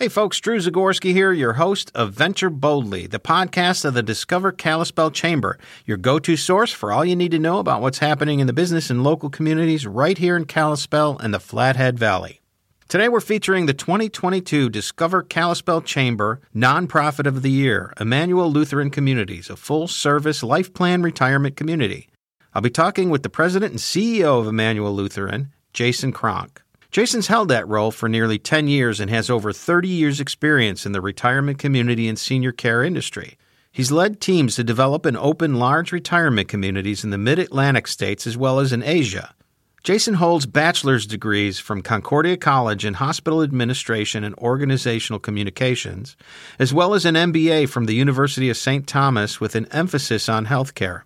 Hey folks, Drew Zagorski here, your host of Venture Boldly, the podcast of the Discover Kalispell Chamber, your go to source for all you need to know about what's happening in the business and local communities right here in Kalispell and the Flathead Valley. Today we're featuring the 2022 Discover Kalispell Chamber Nonprofit of the Year, Immanuel Lutheran Communities, a full service life plan retirement community. I'll be talking with the president and CEO of Immanuel Lutheran, Jason Cronk. Jason's held that role for nearly 10 years and has over 30 years' experience in the retirement community and senior care industry. He's led teams to develop and open large retirement communities in the mid Atlantic states as well as in Asia. Jason holds bachelor's degrees from Concordia College in Hospital Administration and Organizational Communications, as well as an MBA from the University of St. Thomas with an emphasis on healthcare.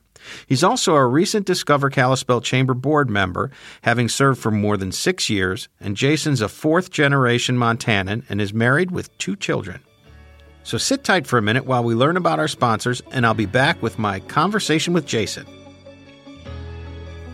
He's also a recent Discover Kalispell Chamber board member, having served for more than six years, and Jason's a fourth generation Montanan and is married with two children. So sit tight for a minute while we learn about our sponsors, and I'll be back with my conversation with Jason.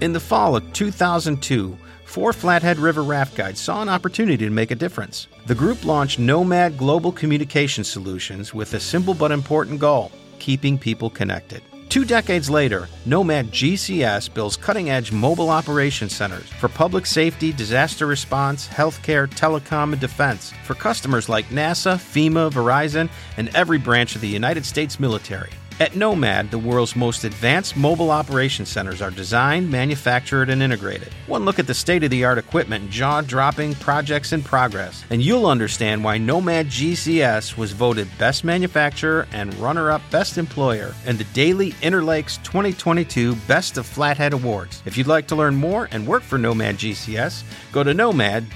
In the fall of 2002, four Flathead River raft guides saw an opportunity to make a difference. The group launched Nomad Global Communication Solutions with a simple but important goal keeping people connected. Two decades later, Nomad GCS builds cutting edge mobile operation centers for public safety, disaster response, healthcare, telecom, and defense for customers like NASA, FEMA, Verizon, and every branch of the United States military. At Nomad, the world's most advanced mobile operation centers are designed, manufactured, and integrated. One look at the state of the art equipment jaw dropping projects in progress, and you'll understand why Nomad GCS was voted Best Manufacturer and runner up Best Employer in the Daily Inter Lake's 2022 Best of Flathead Awards. If you'd like to learn more and work for Nomad GCS, go to nomadgcs.com.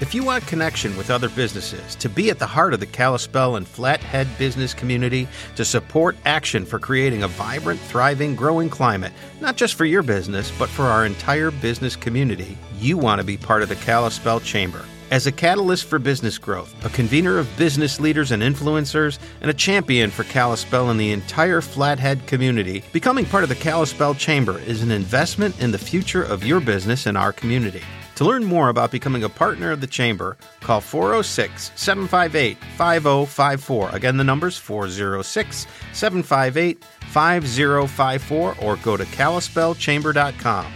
If you want connection with other businesses, to be at the heart of the Kalispell and Flathead business community, to support action for creating a vibrant, thriving, growing climate, not just for your business, but for our entire business community, you want to be part of the Kalispell Chamber. As a catalyst for business growth, a convener of business leaders and influencers, and a champion for Kalispell and the entire Flathead community, becoming part of the Kalispell Chamber is an investment in the future of your business and our community. To learn more about becoming a partner of the Chamber, call 406 758 5054. Again, the number's 406 758 5054 or go to kalispellchamber.com.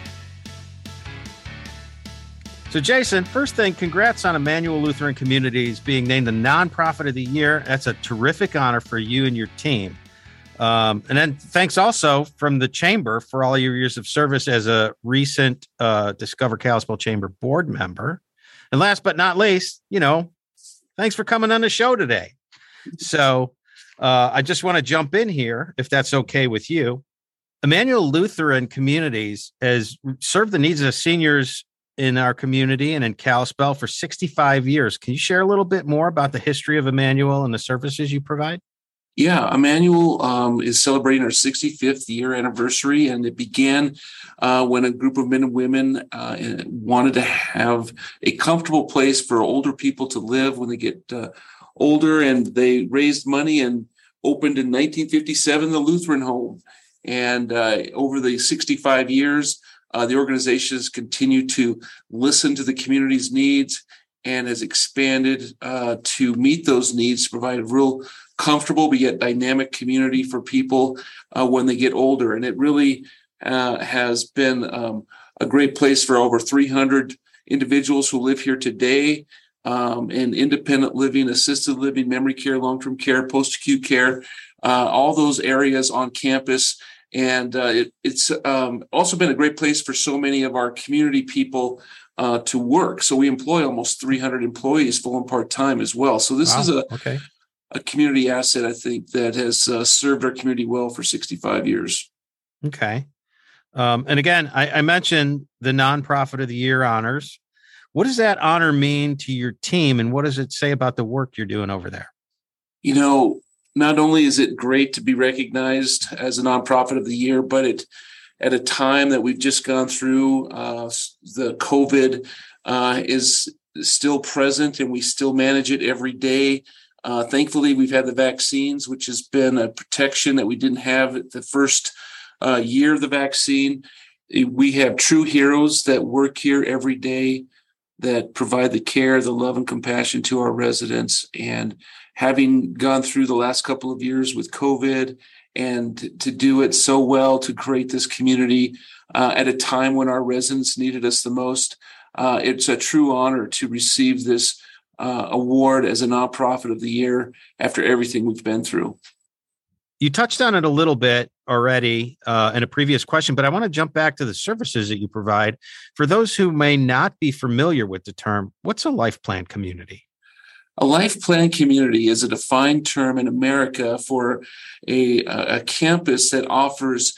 So, Jason, first thing, congrats on Immanuel Lutheran Communities being named the Nonprofit of the Year. That's a terrific honor for you and your team. Um, and then thanks also from the chamber for all your years of service as a recent uh, Discover Kalispell Chamber board member. And last but not least, you know, thanks for coming on the show today. So uh, I just want to jump in here, if that's okay with you. Immanuel Lutheran Communities has served the needs of seniors in our community and in Kalispell for 65 years. Can you share a little bit more about the history of Immanuel and the services you provide? Yeah, Immanuel um, is celebrating our 65th year anniversary, and it began uh, when a group of men and women uh, wanted to have a comfortable place for older people to live when they get uh, older, and they raised money and opened in 1957 the Lutheran Home. And uh, over the 65 years, uh, the organization has continued to listen to the community's needs and has expanded uh, to meet those needs to provide real comfortable but yet dynamic community for people uh, when they get older. And it really uh, has been um, a great place for over 300 individuals who live here today um, in independent living, assisted living, memory care, long term care, post acute care, uh, all those areas on campus. And uh, it, it's um, also been a great place for so many of our community people uh, to work. So we employ almost 300 employees full and part time as well. So this wow. is a okay a community asset, I think, that has uh, served our community well for 65 years. Okay. Um, and again, I, I, mentioned the nonprofit of the year honors. What does that honor mean to your team, and what does it say about the work you're doing over there? You know, not only is it great to be recognized as a nonprofit of the year, but it at a time that we've just gone through, uh, the COVID uh, is still present, and we still manage it every day. Uh, thankfully, we've had the vaccines, which has been a protection that we didn't have the first uh, year of the vaccine. We have true heroes that work here every day that provide the care, the love, and compassion to our residents. And having gone through the last couple of years with COVID and to do it so well to create this community uh, at a time when our residents needed us the most, uh, it's a true honor to receive this uh, award as a nonprofit of the year after everything we've been through. You touched on it a little bit already uh, in a previous question, but I want to jump back to the services that you provide. For those who may not be familiar with the term, what's a life plan community? A life plan community is a defined term in America for a, a campus that offers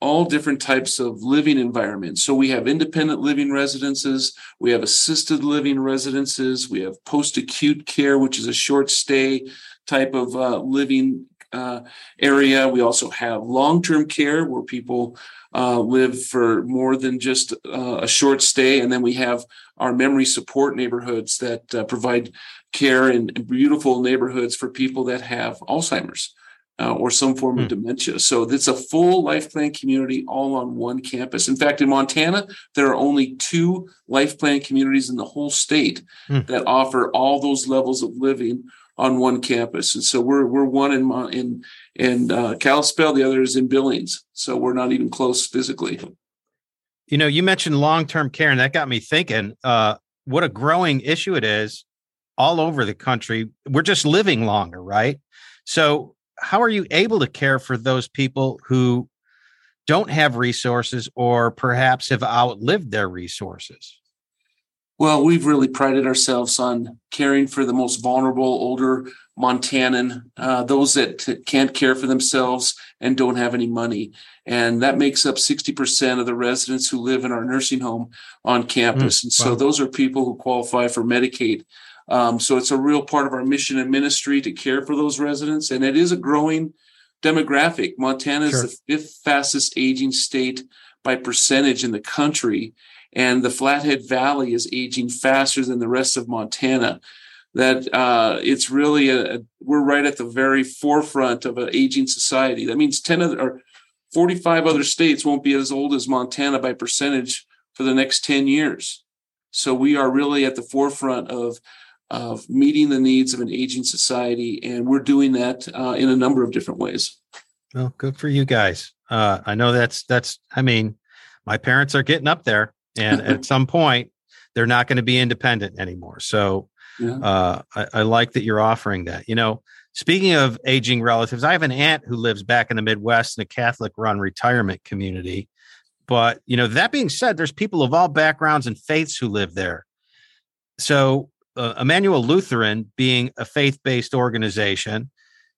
all different types of living environments. So we have independent living residences, we have assisted living residences, we have post acute care, which is a short stay type of uh, living uh, area. We also have long term care where people uh, live for more than just uh, a short stay. And then we have our memory support neighborhoods that uh, provide care in, in, beautiful neighborhoods for people that have Alzheimer's. Uh, or some form of hmm. dementia. So it's a full life plan community all on one campus. In fact, in Montana, there are only two life plan communities in the whole state hmm. that offer all those levels of living on one campus. And so we're we're one in in in uh, Kalispell, the other is in Billings. So we're not even close physically. You know, you mentioned long term care, and that got me thinking. Uh, what a growing issue it is all over the country. We're just living longer, right? So, how are you able to care for those people who don't have resources or perhaps have outlived their resources? Well, we've really prided ourselves on caring for the most vulnerable older Montanan, uh, those that can't care for themselves and don't have any money. And that makes up 60% of the residents who live in our nursing home on campus. Mm, and so wow. those are people who qualify for Medicaid. Um, so it's a real part of our mission and ministry to care for those residents. And it is a growing demographic. Montana is sure. the fifth fastest aging state by percentage in the country and the Flathead Valley is aging faster than the rest of Montana. That uh, it's really a, we're right at the very forefront of an aging society. That means ten other or forty five other states won't be as old as Montana by percentage for the next ten years. So we are really at the forefront of of meeting the needs of an aging society, and we're doing that uh, in a number of different ways. Well, good for you guys. Uh, I know that's that's. I mean, my parents are getting up there, and at some point they're not going to be independent anymore so yeah. uh, I, I, like that you're offering that you know speaking of aging relatives i have an aunt who lives back in the midwest in a catholic run retirement community but you know that being said there's people of all backgrounds and faiths who live there so uh, immanuel lutheran being a faith-based organization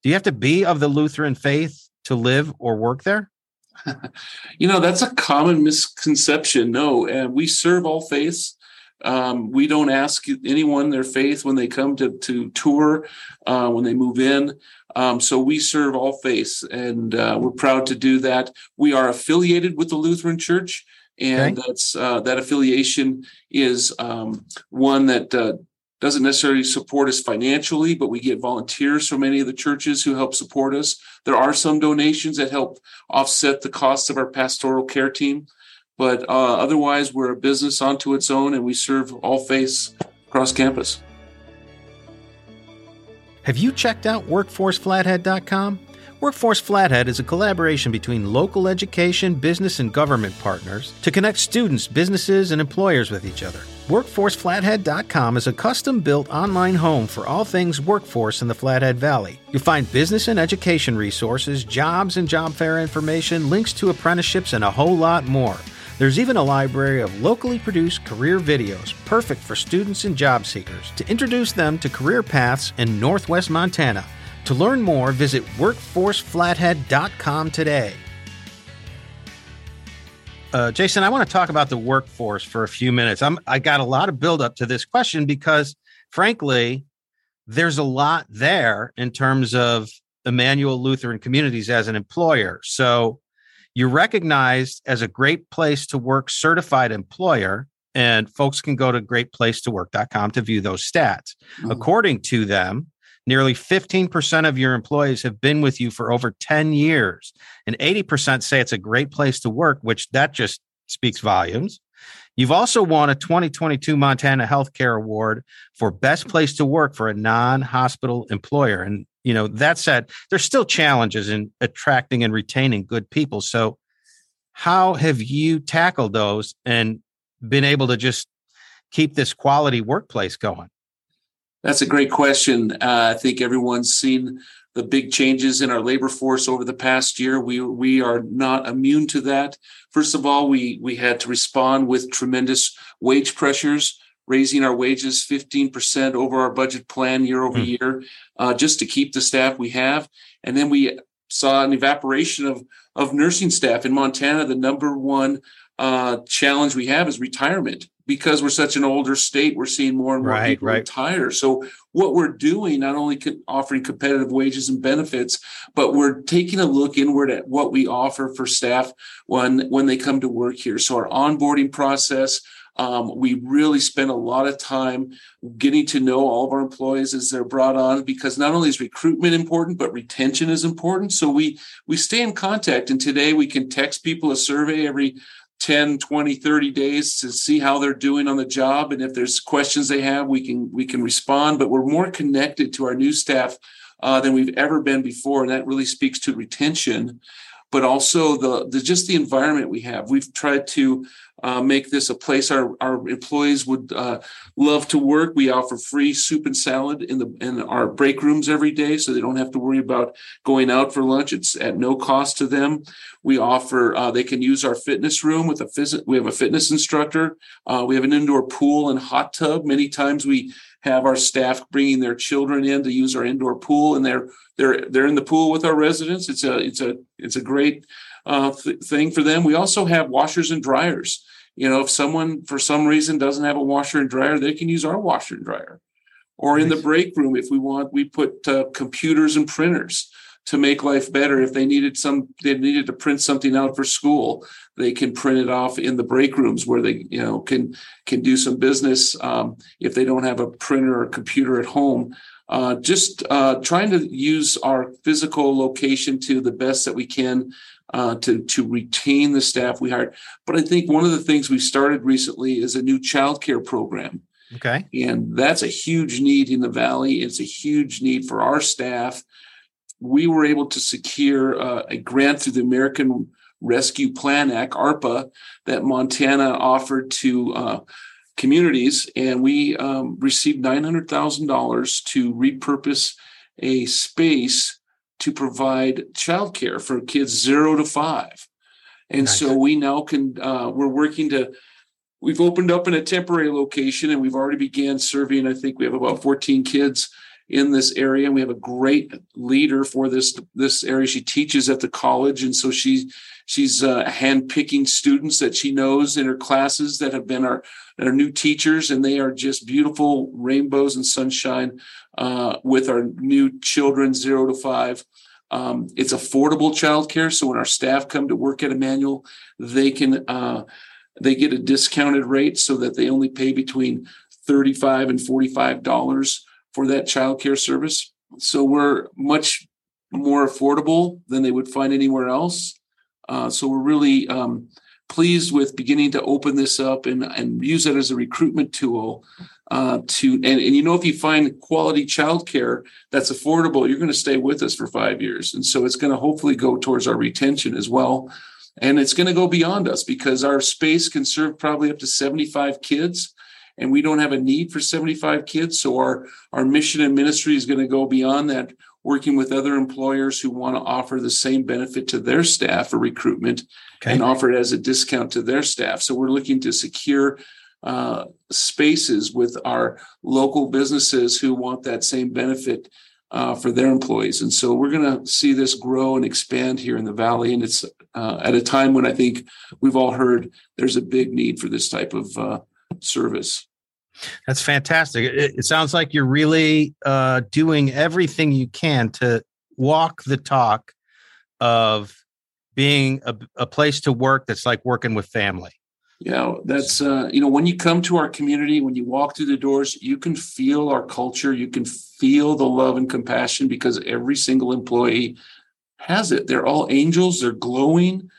do you have to be of the lutheran faith to live or work there you know, that's a common misconception. No, and we serve all faiths. Um, we don't ask anyone their faith when they come to, to tour, uh, when they move in. Um, so we serve all faiths, and uh, we're proud to do that. We are affiliated with the Lutheran Church, and okay. that's uh, that affiliation is um, one that uh, doesn't necessarily support us financially, but we get volunteers from many of the churches who help support us. There are some donations that help offset the costs of our pastoral care team, but uh, otherwise, we're a business onto its own and we serve all faiths across campus. Have you checked out WorkforceFlathead.com? Workforce Flathead is a collaboration between local education, business, and government partners to connect students, businesses, and employers with each other. WorkforceFlathead.com is a custom built online home for all things workforce in the Flathead Valley. You'll find business and education resources, jobs and job fair information, links to apprenticeships, and a whole lot more. There's even a library of locally produced career videos, perfect for students and job seekers, to introduce them to career paths in Northwest Montana. To learn more, visit workforceflathead.com today. Uh, Jason, I want to talk about the workforce for a few minutes. I'm, I got a lot of build up to this question because, frankly, there's a lot there in terms of Immanuel Lutheran Communities as an employer. So you're recognized as a great place to work certified employer, and folks can go to greatplacetowork.com to view those stats. Mm-hmm. According to them, Nearly 15% of your employees have been with you for over 10 years, and 80% say it's a great place to work, which that just speaks volumes. You've also won a 2022 Montana Healthcare Award for Best Place to Work for a non hospital employer. And, you know, that said, there's still challenges in attracting and retaining good people. So, how have you tackled those and been able to just keep this quality workplace going? That's a great question. Uh, I think everyone's seen the big changes in our labor force over the past year. We we are not immune to that. First of all, we we had to respond with tremendous wage pressures, raising our wages 15% over our budget plan year over mm. year, uh, just to keep the staff we have. And then we saw an evaporation of of nursing staff in Montana. The number one uh, challenge we have is retirement because we're such an older state, we're seeing more and more right, people right. retire. So what we're doing, not only offering competitive wages and benefits, but we're taking a look inward at what we offer for staff when when they come to work here. So our onboarding process. Um, we really spend a lot of time getting to know all of our employees as they're brought on because not only is recruitment important but retention is important so we we stay in contact and today we can text people a survey every 10 20 30 days to see how they're doing on the job and if there's questions they have we can we can respond but we're more connected to our new staff uh, than we've ever been before and that really speaks to retention but also the, the just the environment we have we've tried to uh, make this a place our, our employees would uh, love to work. We offer free soup and salad in the in our break rooms every day, so they don't have to worry about going out for lunch. It's at no cost to them. We offer uh, they can use our fitness room with a phys- we have a fitness instructor. Uh, we have an indoor pool and hot tub. Many times we have our staff bringing their children in to use our indoor pool, and they're they're they're in the pool with our residents. It's a it's a it's a great uh, th- thing for them. We also have washers and dryers. You know, if someone for some reason doesn't have a washer and dryer, they can use our washer and dryer. Or in the break room, if we want, we put uh, computers and printers to make life better. If they needed some, they needed to print something out for school, they can print it off in the break rooms where they, you know, can can do some business um, if they don't have a printer or computer at home. Uh, just uh, trying to use our physical location to the best that we can uh, to to retain the staff we hired. But I think one of the things we started recently is a new childcare program. Okay, and that's a huge need in the valley. It's a huge need for our staff. We were able to secure uh, a grant through the American Rescue Plan Act (ARPA) that Montana offered to uh, communities, and we um, received nine hundred thousand dollars to repurpose a space to provide childcare for kids zero to five. And nice. so we now can, uh, we're working to, we've opened up in a temporary location and we've already began serving, I think we have about 14 kids in this area. We have a great leader for this, this area. She teaches at the college. And so she, she's uh, handpicking students that she knows in her classes that have been our, our new teachers. And they are just beautiful rainbows and sunshine uh, with our new children, zero to five. Um, it's affordable childcare, so when our staff come to work at Immanuel, they can uh, they get a discounted rate so that they only pay between thirty-five and forty-five dollars for that childcare service. So we're much more affordable than they would find anywhere else. Uh, so we're really um, pleased with beginning to open this up and, and use it as a recruitment tool uh, to and, and you know if you find quality childcare that's affordable you're going to stay with us for five years and so it's going to hopefully go towards our retention as well and it's going to go beyond us because our space can serve probably up to 75 kids and we don't have a need for 75 kids so our our mission and ministry is going to go beyond that working with other employers who want to offer the same benefit to their staff for recruitment okay. and offer it as a discount to their staff. So we're looking to secure uh, spaces with our local businesses who want that same benefit uh, for their employees. And so we're going to see this grow and expand here in the Valley. And it's uh, at a time when I think we've all heard there's a big need for this type of uh, service. That's fantastic. It, it, sounds like you're really uh, doing everything you can to walk the talk of being a, a place to work that's like working with family. Yeah, that's uh, you know when you come to our community, when you walk through the doors, you can feel our culture. You can feel the love and compassion because every single employee has it. They're all angels. They're glowing.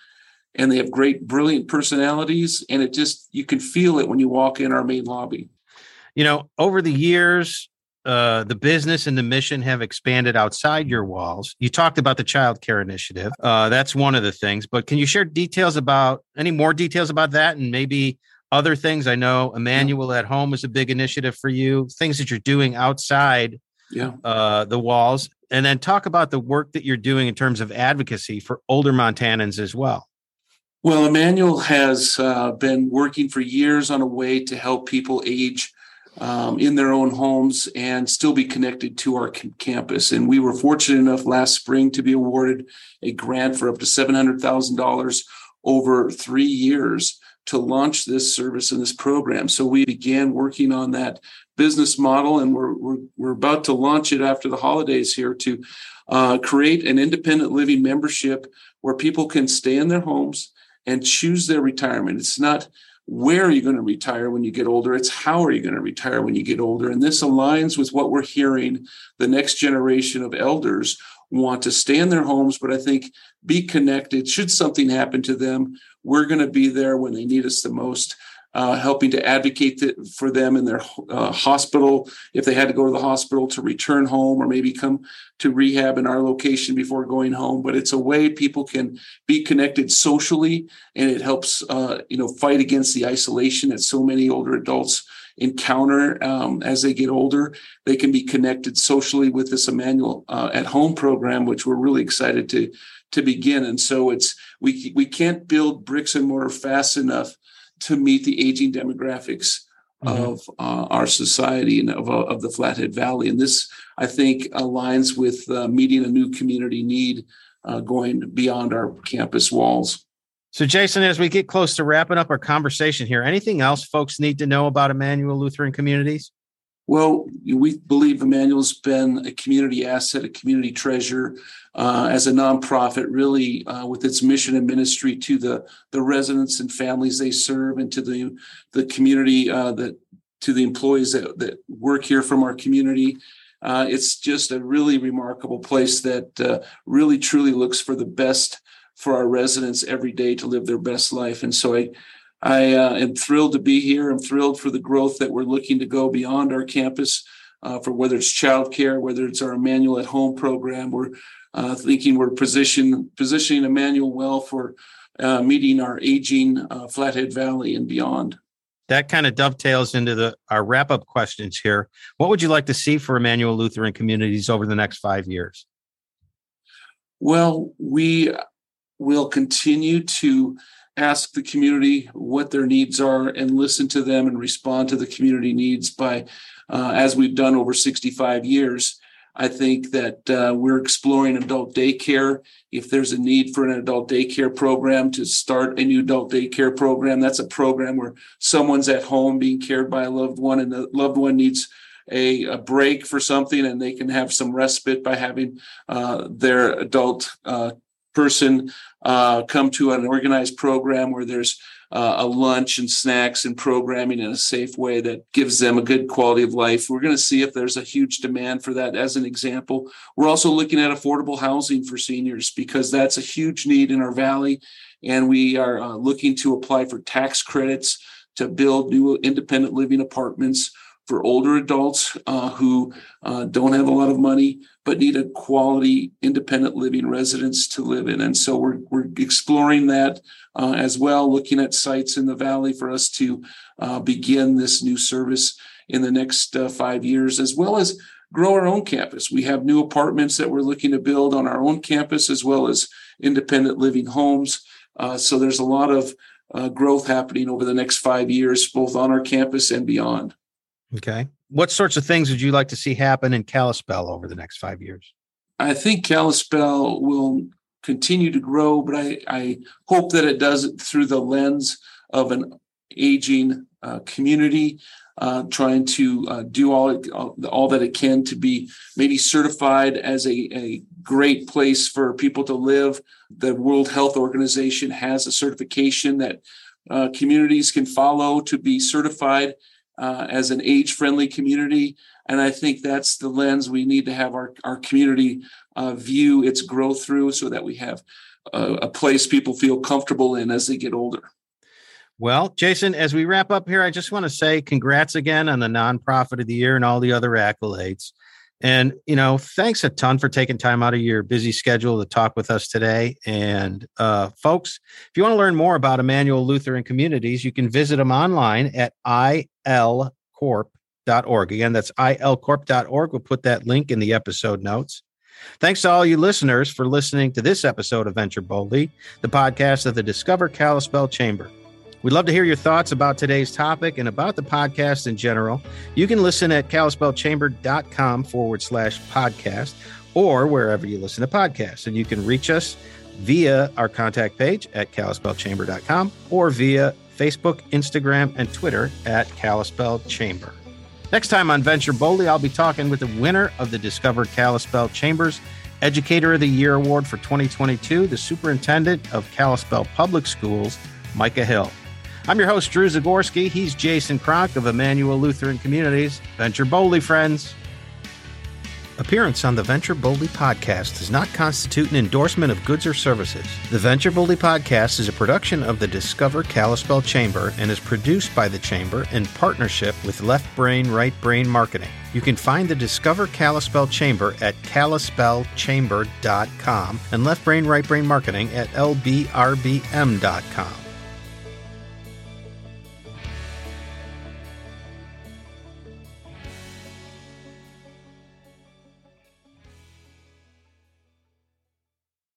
and they have great, brilliant personalities. And it just, you can feel it when you walk in our main lobby. You know, over the years, uh, the business and the mission have expanded outside your walls. You talked about the child care initiative. Uh, that's one of the things, but can you share details about any more details about that and maybe other things? I know Immanuel at Home is a big initiative for you, things that you're doing outside yeah. uh, the walls. And then talk about the work that you're doing in terms of advocacy for older Montanans as well. Well, Immanuel has uh, been working for years on a way to help people age um, in their own homes and still be connected to our campus. And we were fortunate enough last spring to be awarded a grant for up to $700,000 over three years to launch this service and this program. So we began working on that business model, and we're, we're, we're about to launch it after the holidays here to uh, create an independent living membership where people can stay in their homes and choose their retirement. It's not where are you going to retire when you get older? It's how are you going to retire when you get older? And this aligns with what we're hearing the next generation of elders want to stay in their homes, but I think be connected. Should something happen to them, we're going to be there when they need us the most uh, helping to advocate for them in their uh, hospital. If they had to go to the hospital to return home or maybe come to rehab in our location before going home. But it's a way people can be connected socially and it helps uh, you know fight against the isolation that so many older adults encounter. Um, as they get older they can be connected socially with this immanuel uh, at home program which we're really excited to to begin. And so it's we we can't build bricks and mortar fast enough to meet the aging demographics mm-hmm. of uh, our society and of, uh, of the Flathead Valley. And this, I think, aligns with uh, meeting a new community need uh, going beyond our campus walls. So, Jason, as we get close to wrapping up our conversation here, anything else folks need to know about Immanuel Lutheran Communities? Well, we believe Immanuel's been a community asset, a community treasure uh, as a nonprofit, really uh, with its mission and ministry to the the residents and families they serve, and to the the community uh, that to the employees that that work here from our community. Uh, it's just a really remarkable place that uh, really truly looks for the best for our residents every day to live their best life. And so I I uh, am thrilled to be here. I'm thrilled for the growth that we're looking to go beyond our campus uh, for whether it's childcare, whether it's our Immanuel at Home program. We're uh, thinking we're position, positioning Immanuel well for uh, meeting our aging uh, Flathead Valley and beyond. That kind of dovetails into the our wrap up questions here. What would you like to see for Immanuel Lutheran communities over the next five years? Well, we will continue to ask the community what their needs are and listen to them and respond to the community needs by, uh, as we've done over 65 years. I think that uh, we're exploring adult daycare. If there's a need for an adult daycare program to start a new adult daycare program, that's a program where someone's at home being cared by a loved one and the loved one needs a, a break for something and they can have some respite by having uh, their adult uh, person uh, come to an organized program where there's uh, a lunch and snacks and programming in a safe way that gives them a good quality of life. We're going to see if there's a huge demand for that as an example. We're also looking at affordable housing for seniors because that's a huge need in our valley. And we are uh, looking to apply for tax credits to build new independent living apartments for older adults uh, who uh, don't have a lot of money but need a quality independent living residence to live in. And so we're, we're exploring that uh, as well, looking at sites in the valley for us to uh, begin this new service in the next uh, five years, as well as grow our own campus. We have new apartments that we're looking to build on our own campus, as well as independent living homes. Uh, so there's a lot of growth happening over the next five years, both on our campus and beyond. Okay. What sorts of things would you like to see happen in Kalispell over the next five years? I think Kalispell will continue to grow, but I, I hope that it does it through the lens of an aging uh, community, uh, trying to uh, do all, all, all that it can to be maybe certified as a, a great place for people to live. The World Health Organization has a certification that uh, communities can follow to be certified uh, as an age friendly community. And I think that's the lens we need to have our, our community uh, view its growth through so that we have a, a place people feel comfortable in as they get older. Well, Jason, as we wrap up here, I just want to say congrats again on the nonprofit of the year and all the other accolades. And, you know, thanks a ton for taking time out of your busy schedule to talk with us today. And, uh, folks, if you want to learn more about Immanuel Lutheran Communities, you can visit them online at ilcorp.org. Again, that's ilcorp.org. We'll put that link in the episode notes. Thanks to all you listeners for listening to this episode of Venture Boldly, the podcast of the Discover Kalispell Chamber. We'd love to hear your thoughts about today's topic and about the podcast in general. You can listen at kalispellchamber.com forward slash podcast or wherever you listen to podcasts. And you can reach us via our contact page at kalispellchamber.com or via Facebook, Instagram, and Twitter at Kalispell Chamber. Next time on Venture Boldly, I'll be talking with the winner of the Discover Kalispell Chambers Educator of the Year Award for 2022, the Superintendent of Kalispell Public Schools, Micah Hill. I'm your host, Drew Zagorski. He's Jason Cronk of Immanuel Lutheran Communities. Venture boldly, friends. Appearance on the Venture Boldly podcast does not constitute an endorsement of goods or services. The Venture Boldly podcast is a production of the Discover Kalispell Chamber and is produced by the Chamber in partnership with Left Brain, Right Brain Marketing. You can find the Discover Kalispell Chamber at kalispellchamber.com and Left Brain, Right Brain Marketing at lbrbm.com.